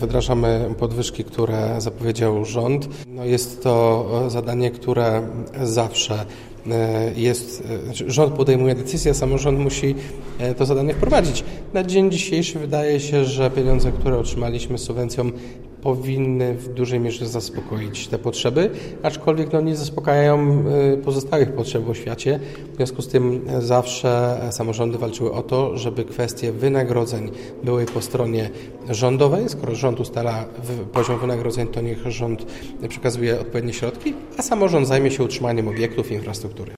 Wdrażamy podwyżki, które zapowiedział rząd. No jest to zadanie, które zawsze jest, e, rząd podejmuje decyzję, samorząd musi e, to zadanie wprowadzić. Na dzień dzisiejszy wydaje się, że pieniądze, które otrzymaliśmy subwencją powinny w dużej mierze zaspokoić te potrzeby, aczkolwiek no, nie zaspokajają pozostałych potrzeb w oświacie. W związku z tym zawsze samorządy walczyły o to, żeby kwestie wynagrodzeń były po stronie rządowej. Skoro rząd ustala poziom wynagrodzeń, to niech rząd przekazuje odpowiednie środki, a samorząd zajmie się utrzymaniem obiektów infrastruktury. sektörü.